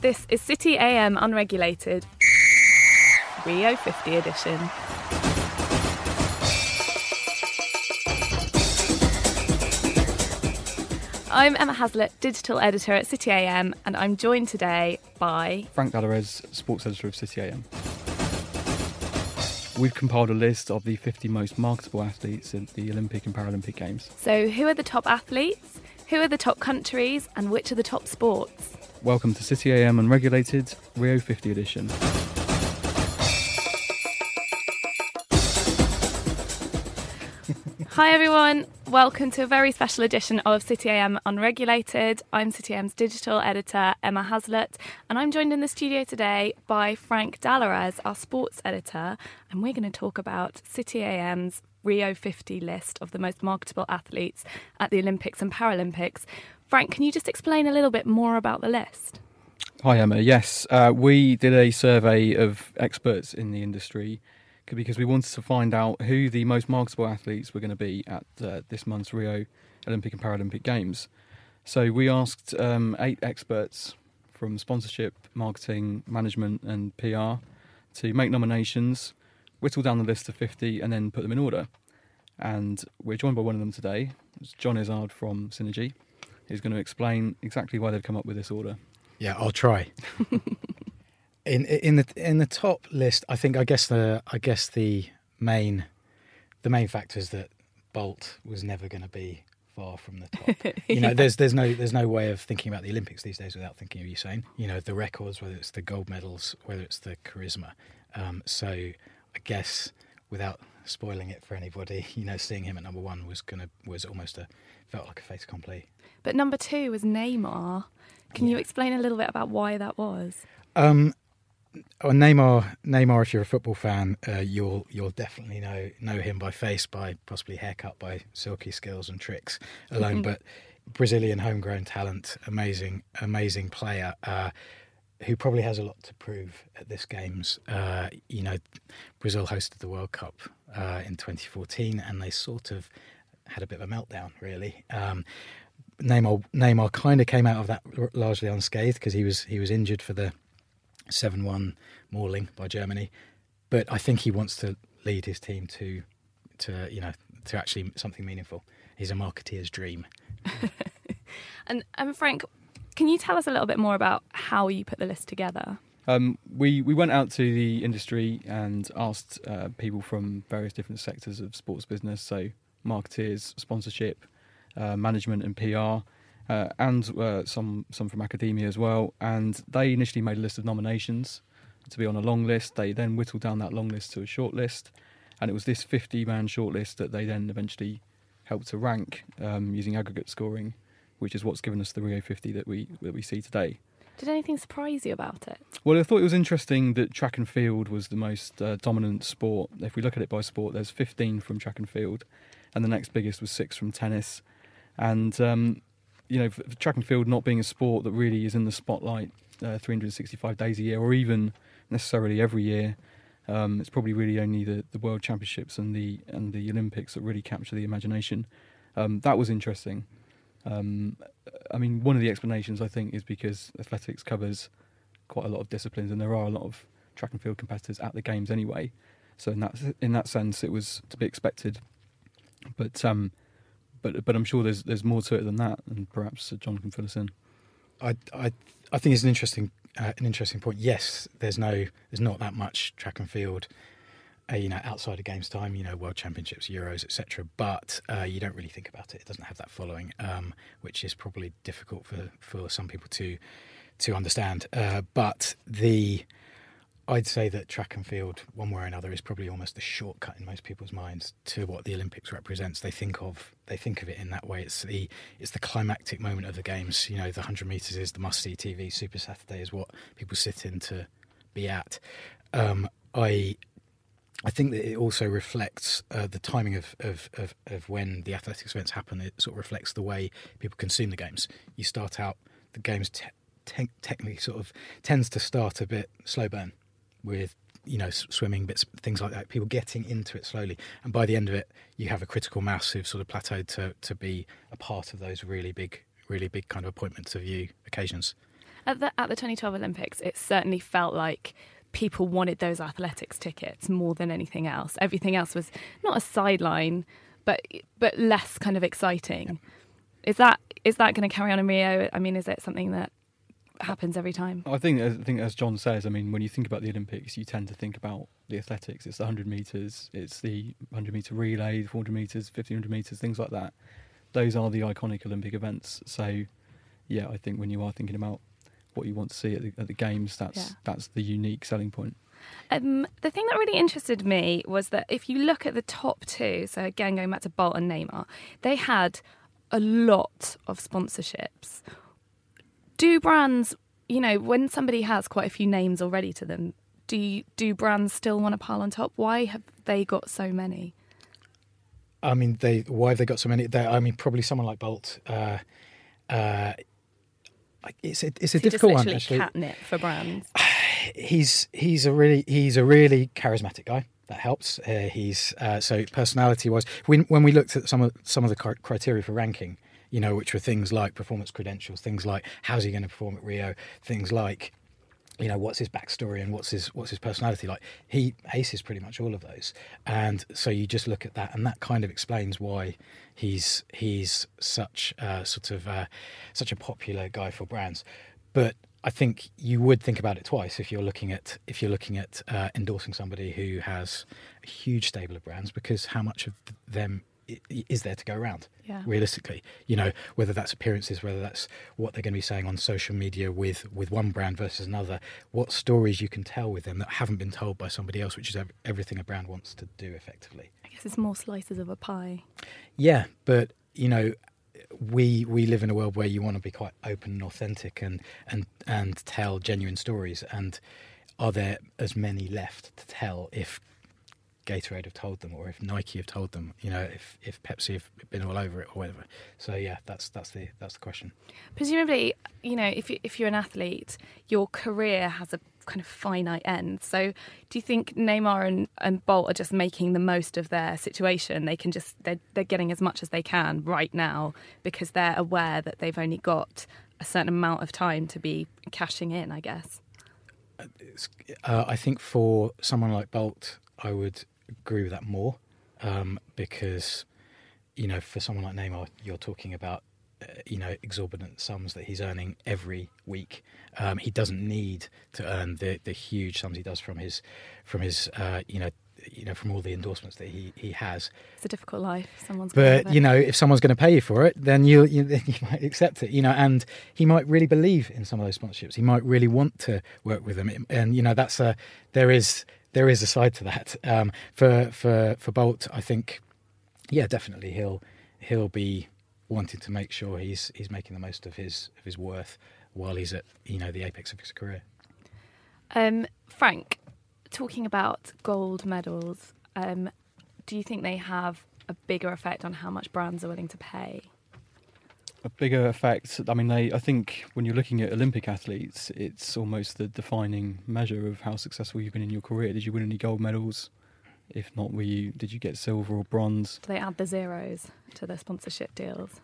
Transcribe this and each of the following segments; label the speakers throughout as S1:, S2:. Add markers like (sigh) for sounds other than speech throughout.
S1: This is City AM Unregulated, Rio 50 edition. I'm Emma Haslett, digital editor at City AM, and I'm joined today by
S2: Frank Dalleres, sports editor of City AM. We've compiled a list of the 50 most marketable athletes at the Olympic and Paralympic Games.
S1: So, who are the top athletes? Who are the top countries? And which are the top sports?
S2: Welcome to City AM Unregulated Rio 50 edition. (laughs)
S1: Hi everyone, welcome to a very special edition of City AM Unregulated. I'm City AM's digital editor Emma Haslett, and I'm joined in the studio today by Frank Dalleres, our sports editor, and we're going to talk about City AM's Rio 50 list of the most marketable athletes at the Olympics and Paralympics. Frank, can you just explain a little bit more about the list?
S2: Hi Emma, yes, uh, we did a survey of experts in the industry because we wanted to find out who the most marketable athletes were going to be at uh, this month's Rio Olympic and Paralympic Games. So we asked um, eight experts from sponsorship, marketing, management, and PR to make nominations, whittle down the list to 50, and then put them in order. And we're joined by one of them today. It's John Izzard from Synergy. He's going to explain exactly why they've come up with this order.
S3: Yeah, I'll try. (laughs) in in the in the top list, I think I guess the I guess the main the main factor is that Bolt was never going to be far from the top. (laughs) You know,
S1: Yeah.
S3: there's there's no there's no way of thinking about the Olympics these days without thinking of Usain. You know, the records, whether it's the gold medals, whether it's the charisma. Um, so I guess without spoiling it for anybody, (laughs) you know, seeing him at number one was gonna was almost a felt like a fait accompli.
S1: But number two was Neymar. Can you explain a little bit about why that was?
S3: Um, oh, Neymar, Neymar. If you're a football fan, uh, you'll you'll definitely know know him by face, by possibly haircut, by silky skills and tricks alone. but Brazilian homegrown talent, amazing, amazing player. Uh, who probably has a lot to prove at this games. Uh, you know, Brazil hosted the World Cup uh, in 2014, and they sort of had a bit of a meltdown, really. Um, Neymar, Neymar kind of came out of that largely unscathed because he was he was injured for the seven-one mauling by Germany, but I think he wants to lead his team to to you know to actually something meaningful. He's a marketeer's dream. (laughs)
S1: And, and Frank, can you tell us a little bit more about how you put the list together?
S2: Um, we, we went out to the industry and asked uh, people from various different sectors of sports business, so marketeers, sponsorship, uh, management, and PR, uh, and uh, some some from academia as well. And they initially made a list of nominations to be on a long list. They then whittled down that long list to a short list, and it was this 50 man short list that they then eventually helped to rank um, using aggregate scoring, which is what's given us the Rio 50 that we that we see today.
S1: Did anything surprise you about it?
S2: Well, I thought it was interesting that track and field was the most uh, dominant sport. If we look at it by sport, there's 15 from track and field, and the next biggest was six from tennis. And um, you know, track and field not being a sport that really is in the spotlight uh, 365 days a year, or even necessarily every year, um, it's probably really only the, the World Championships and the and the Olympics that really capture the imagination. Um, that was interesting. Um, I mean, one of the explanations I think is because athletics covers quite a lot of disciplines, and there are a lot of track and field competitors at the games anyway. So in that in that sense, it was to be expected. But um, but but I'm sure there's there's more to it than that, and perhaps John can fill us in.
S3: I I I think it's an interesting uh, an interesting point. Yes, there's no there's not that much track and field, uh, you know, outside of games time. You know, World Championships, Euros, etc. But uh, you don't really think about it. It doesn't have that following, um, which is probably difficult for for some people to to understand. Uh, but the I'd say that track and field, one way or another, is probably almost a shortcut in most people's minds to what the Olympics represents. They think of they think of it in that way. It's the it's the climactic moment of the games. You know, the hundred meters is the must see TV. Super Saturday is what people sit in to be at. Um, I I think that it also reflects uh, the timing of, of, of, of when the athletics events happen. It sort of reflects the way people consume the games. You start out the games te- te- technically sort of tends to start a bit slow burn with you know swimming bits things like that people getting into it slowly and by the end of it you have a critical mass who've sort of plateaued to to be a part of those really big really big kind of appointment to view occasions
S1: At the at the 2012 Olympics, it certainly felt like people wanted those athletics tickets more than anything else. Everything else was not a sideline, but but less kind of exciting. Is that is that going to carry on in Rio? I mean, is it something that happens every time?
S2: I think I think as John says, I mean, when you think about the Olympics, you tend to think about the athletics. It's the 100 meters, it's the 100 meter relay, 400 meters, 1500 meters, things like that. Those are the iconic Olympic events. So, yeah, I think when you are thinking about what you want to see at the, at the games, that's
S1: Yeah.
S2: that's the unique selling point.
S1: Um, the thing that really interested me was that if you look at the top two, so again going back to Bolt and Neymar, they had a lot of sponsorships. Do brands, you know, when somebody has quite a few names already to them, do you, do brands still want to pile on top? Why have they got so many?
S3: I mean, they why have they got so many? They, I mean, probably someone like Bolt. Uh, uh, it's a, it's a
S1: just
S3: difficult one actually.
S1: catnip for brands. (sighs)
S3: He's he's a really he's a really charismatic guy. That helps. Uh, he's uh, so personality wise. When when we looked at some of some of the criteria for ranking, you know, which were things like performance credentials, things like how's he going to perform at Rio, things like you know what's his backstory and what's his what's his personality like? He aces pretty much all of those. And so you just look at that and that kind of explains why he's he's such uh, sort of uh, such a popular guy for brands. But I think you would think about it twice if you're looking at if you're looking at uh, endorsing somebody who has a huge stable of brands because how much of them is there to go around
S1: Yeah.
S3: realistically you know whether that's appearances whether that's what they're going to be saying on social media with with one brand versus another what stories you can tell with them that haven't been told by somebody else which is everything a brand wants to do effectively
S1: I guess it's more slices of a pie.
S3: yeah but you know we we live in a world where you want to be quite open and authentic and and and tell genuine stories and are there as many left to tell if Gatorade have told them or if Nike have told them you know if if Pepsi have been all over it or whatever so yeah that's that's the that's the question
S1: presumably, you know, if you, if you're an athlete, your career has a kind of finite end. So, do you think Neymar and, and Bolt are just making the most of their situation? They can just they're they're getting as much as they can right now because they're aware that they've only got a certain amount of time to be cashing in. I guess.
S3: Uh, I think for someone like Bolt, I would agree with that more um, because, you know, for someone like Neymar, you're talking about, uh, you know, exorbitant sums that he's earning every week. Um, he doesn't need to earn the, the huge sums he does from his, from his, uh, you know, you know, from all the endorsements that he, he has.
S1: It's a difficult life. Someone's
S3: But you know, if someone's going to pay you for it, then you, you then (laughs) you might accept it. You know, and he might really believe in some of those sponsorships. He might really want to work with them, and you know, that's a there is there is a side to that. Um, for for for Bolt, I think, yeah, definitely he'll he'll be wanting to make sure he's he's making the most of his of his worth while he's at you know the apex of his career.
S1: Um, Frank, talking about gold medals, um, do you think they have a bigger effect on how much brands are willing to pay?
S2: A bigger effect. I mean, they. I think when you're looking at Olympic athletes, it's almost the defining measure of how successful you've been in your career. Did you win any gold medals? If not, were you? Did you get silver or bronze?
S1: Do they add the zeros to their sponsorship deals?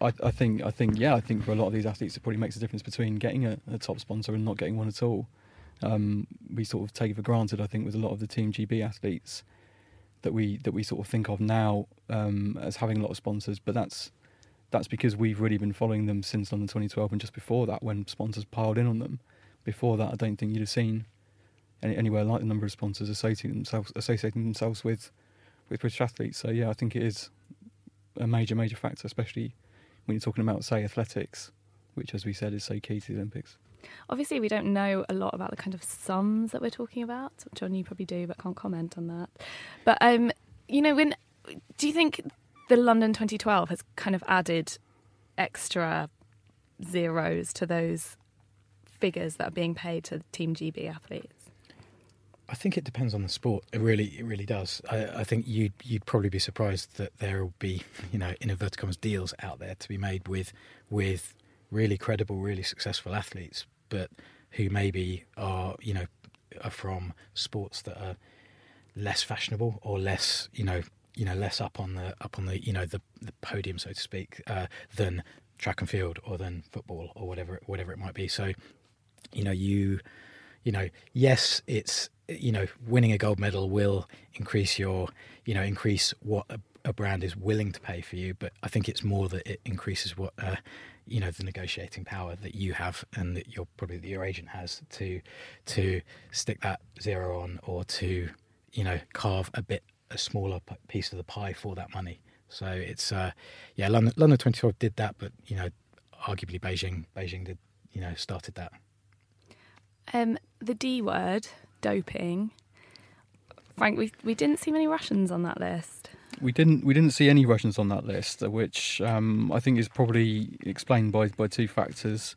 S2: I, I think. I think. Yeah, I think for a lot of these athletes, it probably makes a difference between getting a, a top sponsor and not getting one at all. Um, we sort of take it for granted. I think with a lot of the Team GB athletes that we that we sort of think of now um, as having a lot of sponsors, but that's that's because we've really been following them since London 2012 and just before that when sponsors piled in on them. Before that, I don't think you'd have seen any, anywhere like the number of sponsors associating themselves associating themselves with with British athletes. So yeah, I think it is a major major factor, especially when you're talking about say athletics, which as we said is so key to the Olympics.
S1: Obviously, we don't know a lot about the kind of sums that we're talking about. John, you probably do, but can't comment on that. But um, you know, when do you think the London 2012 has kind of added extra zeros to those figures that are being paid to Team GB athletes?
S3: I think it depends on the sport. It really, it really does. I, I think you'd you'd probably be surprised that there will be, (laughs) you know, in inverted commas, deals out there to be made with with really credible, really successful athletes, but who maybe are, you know, are from sports that are less fashionable or less, you know, you know, less up on the up on the you know the the podium, so to speak, uh, than track and field or than football or whatever whatever it might be. So you know, you, you know, yes, it's you know, winning a gold medal will increase your, you know, increase what a, a brand is willing to pay for you. But I think it's more that it increases what, uh, you know, the negotiating power that you have and that your probably that your agent has to to stick that zero on or to, you know, carve a bit a smaller piece of the pie for that money. So it's uh, yeah, London, London 2012 did that, but you know, arguably Beijing Beijing did you know started that.
S1: Um, the D word, doping. Frank, we we didn't see many Russians on that list.
S2: We didn't we didn't see any Russians on that list, which um, I think is probably explained by by two factors.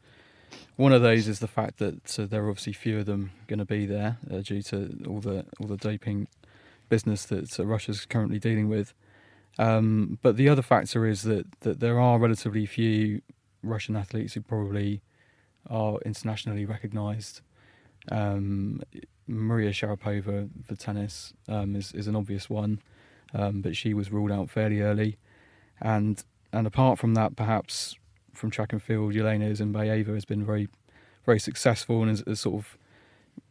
S2: One of those is the fact that uh, there are obviously fewer of them going to be there uh, due to all the all the doping business that uh, Russia's currently dealing with. Um, but the other factor is that that there are relatively few Russian athletes who probably are internationally recognised. Um, Maria Sharapova for tennis um, is is an obvious one, um, but she was ruled out fairly early, and and apart from that, perhaps from track and field, Yelena Isinbayeva has been very very successful and has, has, sort of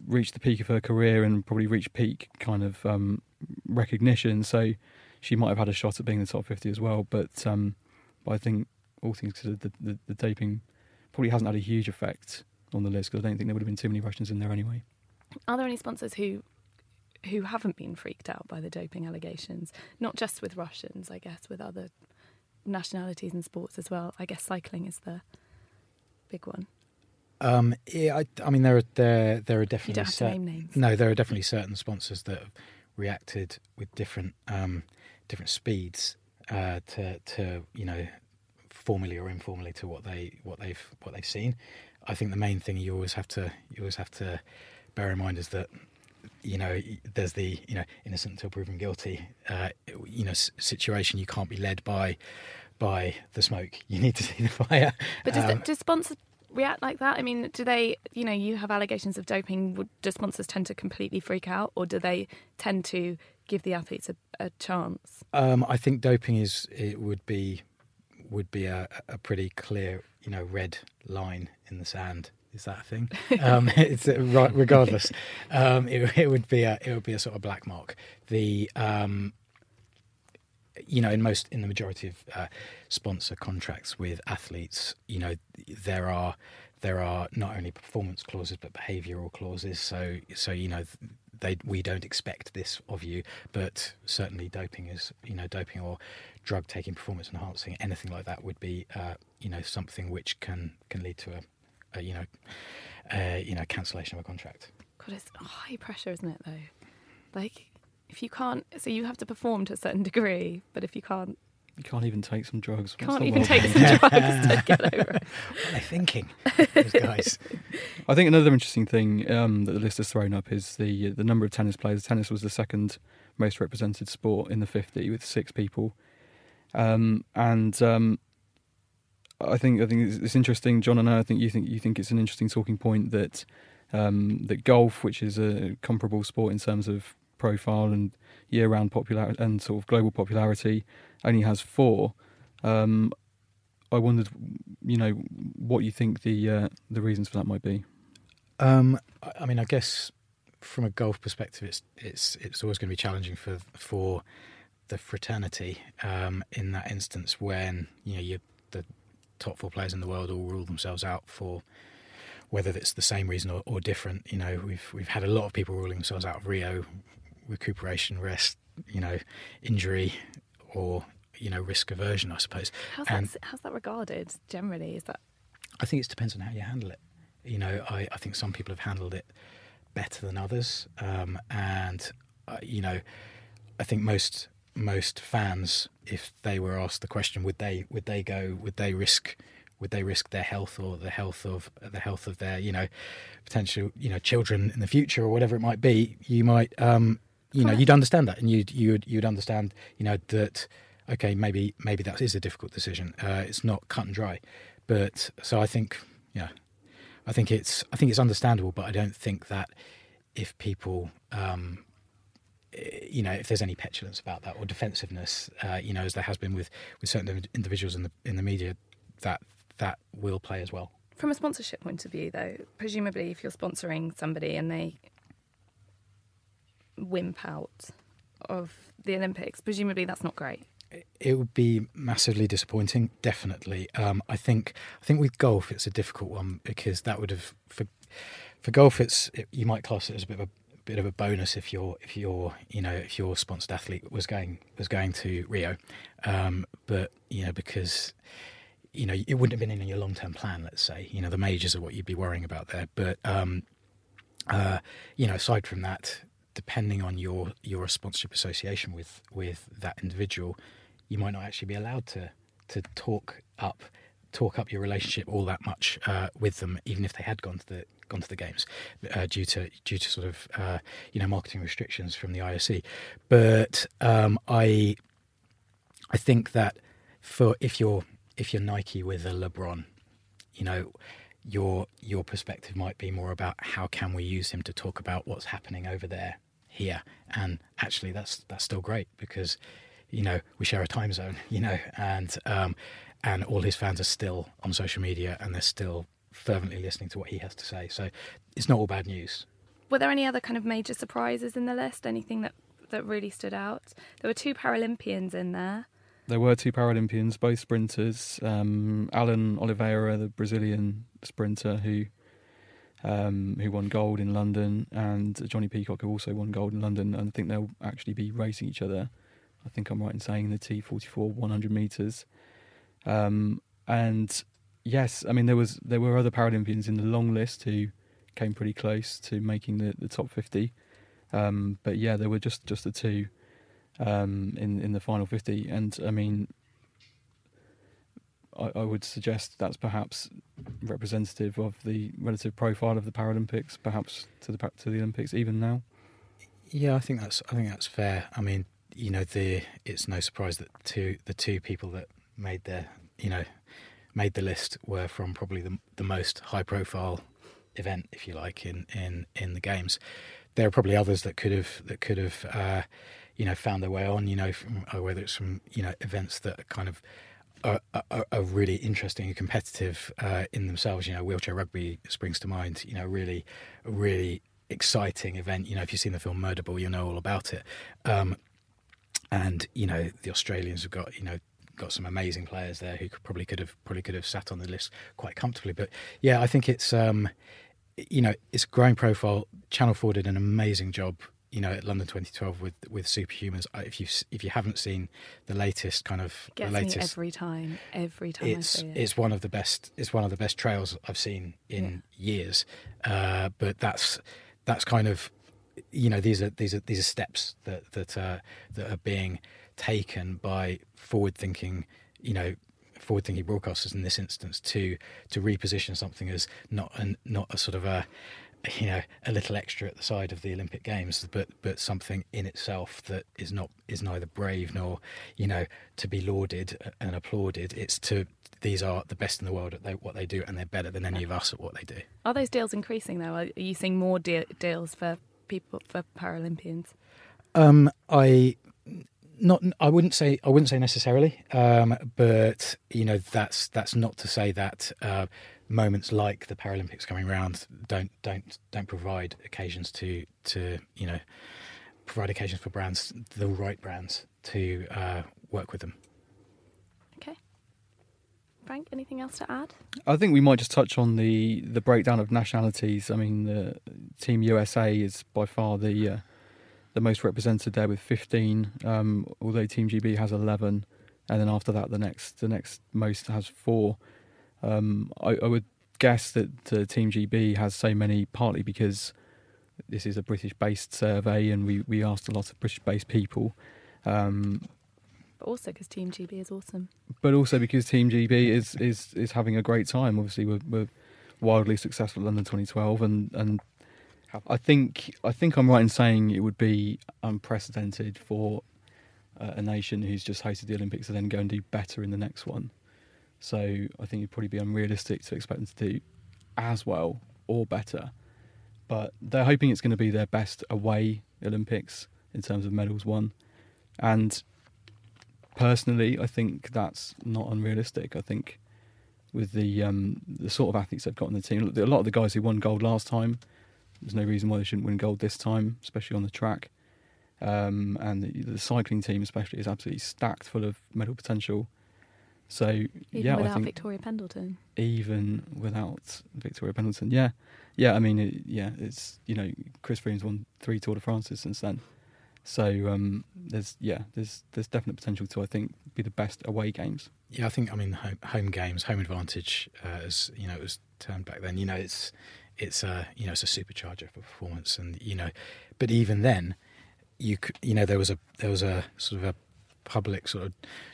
S2: reached the peak of her career and probably reached peak kind of um, recognition. So she might have had a shot at being in the top fifty as well. But um, but I think all things considered, the, the, the doping probably hasn't had a huge effect on the list because I don't think there would have been too many Russians in there anyway.
S1: Are there any sponsors who who haven't been freaked out by the doping allegations? Not just with Russians, I guess, with other nationalities and sports as well. I guess cycling is the big one.
S3: Um, yeah, I, I, mean, there are there there are definitely
S1: you don't have to name names.
S3: no, there are definitely certain sponsors that have reacted with different um, different speeds uh, to to you know formally or informally to what they what they've what they've seen. I think the main thing you always have to you always have to bear in mind is that you know there's the you know innocent until proven guilty uh, you know situation. You can't be led by by the smoke. You need to see the fire.
S1: But does, um, do sponsors react like that? I mean, do they? You know, you have allegations of doping. Would, do sponsors tend to completely freak out, or do they tend to give the athletes a, a chance?
S3: Um, I think doping is it would be would be a, a pretty clear, you know, red line in the sand. Is that a thing? (laughs) um, (laughs) it's uh, regardless. Um, it, it, would be a it would be a sort of black mark. The um, you know, in most in the majority of uh, sponsor contracts with athletes, you know, there are there are not only performance clauses but behavioural clauses. So so you know, they we don't expect this of you, but certainly doping is you know doping or drug taking, performance enhancing, anything like that would be uh, you know something which can can lead to a, a you know a, you know cancellation of a contract.
S1: God, it's high pressure, isn't it? Though, like if you can't, so you have to perform to a certain degree, but if you can't
S2: you can't even take some drugs.
S1: Can't even take some (laughs) drugs to get over it.
S3: What are they thinking, those guys? (laughs)
S2: I think another interesting thing um, that the list has thrown up is the the number of tennis players. Tennis was the second most represented sport in the 50 with six people, um, and um, I think I think it's, it's, interesting, John. And I think you think you think it's an interesting talking point that um, that golf, which is a comparable sport in terms of profile and year-round popularity and sort of global popularity, only has four. Um, I wondered, you know, what you think the uh, the reasons for that might be.
S3: Um, I mean, I guess from a golf perspective, it's it's it's always going to be challenging for for the fraternity um, in that instance when you know you the top four players in the world all rule themselves out for whether it's the same reason or, or different. You know, we've we've had a lot of people ruling themselves out of Rio, recuperation, rest, you know, injury, or you know risk aversion, I suppose.
S1: How's and that, how's that regarded generally? Is that?
S3: I think it depends on how you handle it. You know, I, I think some people have handled it better than others, um, and uh, you know, I think most most fans, if they were asked the question, would they would they go? Would they risk? Would they risk their health or the health of the health of their you know potential you know children in the future or whatever it might be? You might um, you know you'd understand that, and you'd you'd you'd understand you know that okay maybe maybe that is a difficult decision. Uh, it's not cut and dry, but so I think yeah, I think it's I think it's understandable, but I don't think that if people um, eh, you know if there's any petulance about that or defensiveness, uh, you know as there has been with with certain individuals in the in the media, that that will play as well.
S1: From a sponsorship point of view, though, presumably if you're sponsoring somebody and they wimp out of the Olympics, presumably that's not great.
S3: It would be massively disappointing, definitely. Um, I think I think with golf it's a difficult one because that would have for for golf it's it, you might class it as a bit of a bit of a bonus if your if your you know if your sponsored athlete was going was going to Rio, um, but you know because you know it wouldn't have been in your long term plan. Let's say you know the majors are what you'd be worrying about there, but um, uh, you know aside from that, depending on your your sponsorship association with with that individual, you might not actually be allowed to to talk up talk up your relationship all that much uh, with them, even if they had gone to the gone to the games uh, due to due to sort of uh, you know marketing restrictions from the IOC. But um, I I think that for if you're if you're Nike with a LeBron, you know your your perspective might be more about how can we use him to talk about what's happening over there here and actually that's that's still great because you know we share a time zone (laughs) you know and um, and all his fans are still on social media and they're still fervently listening to what he has to say. So it's not all bad news.
S1: Were there any other kind of major surprises in the list? Anything that, that really stood out? There were two Paralympians in there.
S2: There were two Paralympians, both sprinters. Um, Alan Oliveira, the Brazilian sprinter who um, who won gold in London, and Jonnie Peacock, who also won gold in London. And I think they'll actually be racing each other. I think I'm right in saying the T44 100 metres. Um, and yes, I mean there was there were other Paralympians in the long list who came pretty close to making the, the top fifty. Um, but yeah, there were just, just the two um, in in the final fifty, and I mean, I, I, would suggest that's perhaps representative of the relative profile of the Paralympics, perhaps to the to the Olympics even now.
S3: Yeah, I think that's I think that's fair. I mean, you know, the it's no surprise that two the two people that made their you know made the list were from probably the, the most high profile event, if you like, in, in, in the games. There are probably others that could have that could have uh, you know found their way on. You know, from, uh, whether it's from you know events that kind of are, are, are really interesting and competitive uh, in themselves. You know, wheelchair rugby springs to mind. You know, really, really exciting event. You know, if you've seen the film Murderball, you'll know all about it. Um, and you know, the Australians have got you know got some amazing players there who could, probably could have probably could have sat on the list quite comfortably. But yeah, I think it's um, you know it's growing profile. Channel Four did an amazing job. You know, at London 2012 with with Superhumans. If you if you haven't seen the latest kind of
S1: Gets
S3: the latest,
S1: every time, every time
S3: it's
S1: it.
S3: it's one of the best. It's one of the best trails I've seen in yeah. years. Uh, but that's that's kind of you know these are these are these are steps that that uh, that are being taken by forward thinking, you know, forward thinking broadcasters in this instance to to reposition something as not an, not a sort of a you know a little extra at the side of the Olympic Games, but but something in itself that is not is neither brave nor you know to be lauded and applauded. It's to these are the best in the world at what they do, and they're better than any of us at what they do.
S1: Are those deals increasing though? Are you seeing more de- deals for people for Paralympians?
S3: Um, I not I wouldn't say I wouldn't say necessarily, um, but you know that's that's not to say that uh, moments like the Paralympics coming around don't don't don't provide occasions to to you know provide occasions for brands the right brands to uh, work with them.
S1: Okay, Frank, anything else to add?
S2: I think we might just touch on the the breakdown of nationalities. I mean, the Team USA is by far the uh, the most represented there with 15, um, although Team GB has 11, and then after that, the next the next most has four. Um, I, I, would guess that uh, Team GB has so many partly because this is a British-based survey, and we, we asked a lot of British-based people. Um,
S1: but also because Team GB is awesome.
S2: But also because Team GB is is is having a great time. Obviously, we're, we're wildly successful at London 2012, and and I think I think I'm right in saying it would be unprecedented for uh, a nation who's just hosted the Olympics to then go and do better in the next one. So I think it'd probably be unrealistic to expect them to do as well or better. But they're hoping it's going to be their best away Olympics in terms of medals won. And personally, I think that's not unrealistic. I think with the um, the sort of athletes they've got on the team. A lot of the guys who won gold last time, there's no reason why they shouldn't win gold this time, especially on the track. Um, and the, the, cycling team, especially, is absolutely stacked full of medal potential. So
S1: even
S2: yeah,
S1: without
S2: I think
S1: Victoria Pendleton,
S2: even without Victoria Pendleton, yeah, yeah. I mean, it, yeah, it's you know Chris Froome's won three Tour de France's since then. So um, there's yeah, there's there's definite potential to I think be the best away games.
S3: Yeah, I think I mean home, home games, home advantage, uh, as you know, it was termed back then. You know, it's it's a you know it's a supercharger for performance, and you know, but even then, you you know there was a there was a sort of a public sort of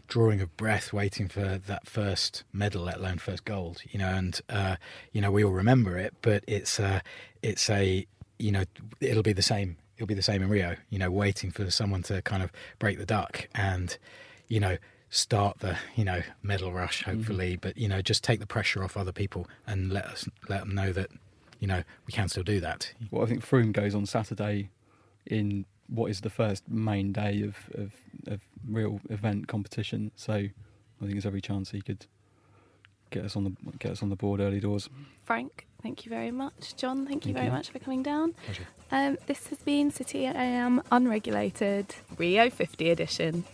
S3: drawing of breath, waiting for that first medal, let alone first gold. You know, and uh, you know we all remember it, but it's uh, it's a you know it'll be the same. It'll be the same in Rio. You know, waiting for someone to kind of break the duck and you know start the you know medal rush hopefully mm-hmm. but you know just take the pressure off other people and let us let them know that you know we can still do that
S2: well i think froome goes on saturday in what is the first main day of, of, of real event competition. So I think there's every chance he could get us on the get us on the board early doors.
S1: Frank, thank you very much. John, thank you very you. much for coming down.
S3: Um,
S1: this has been City AM Unregulated Rio 50 edition.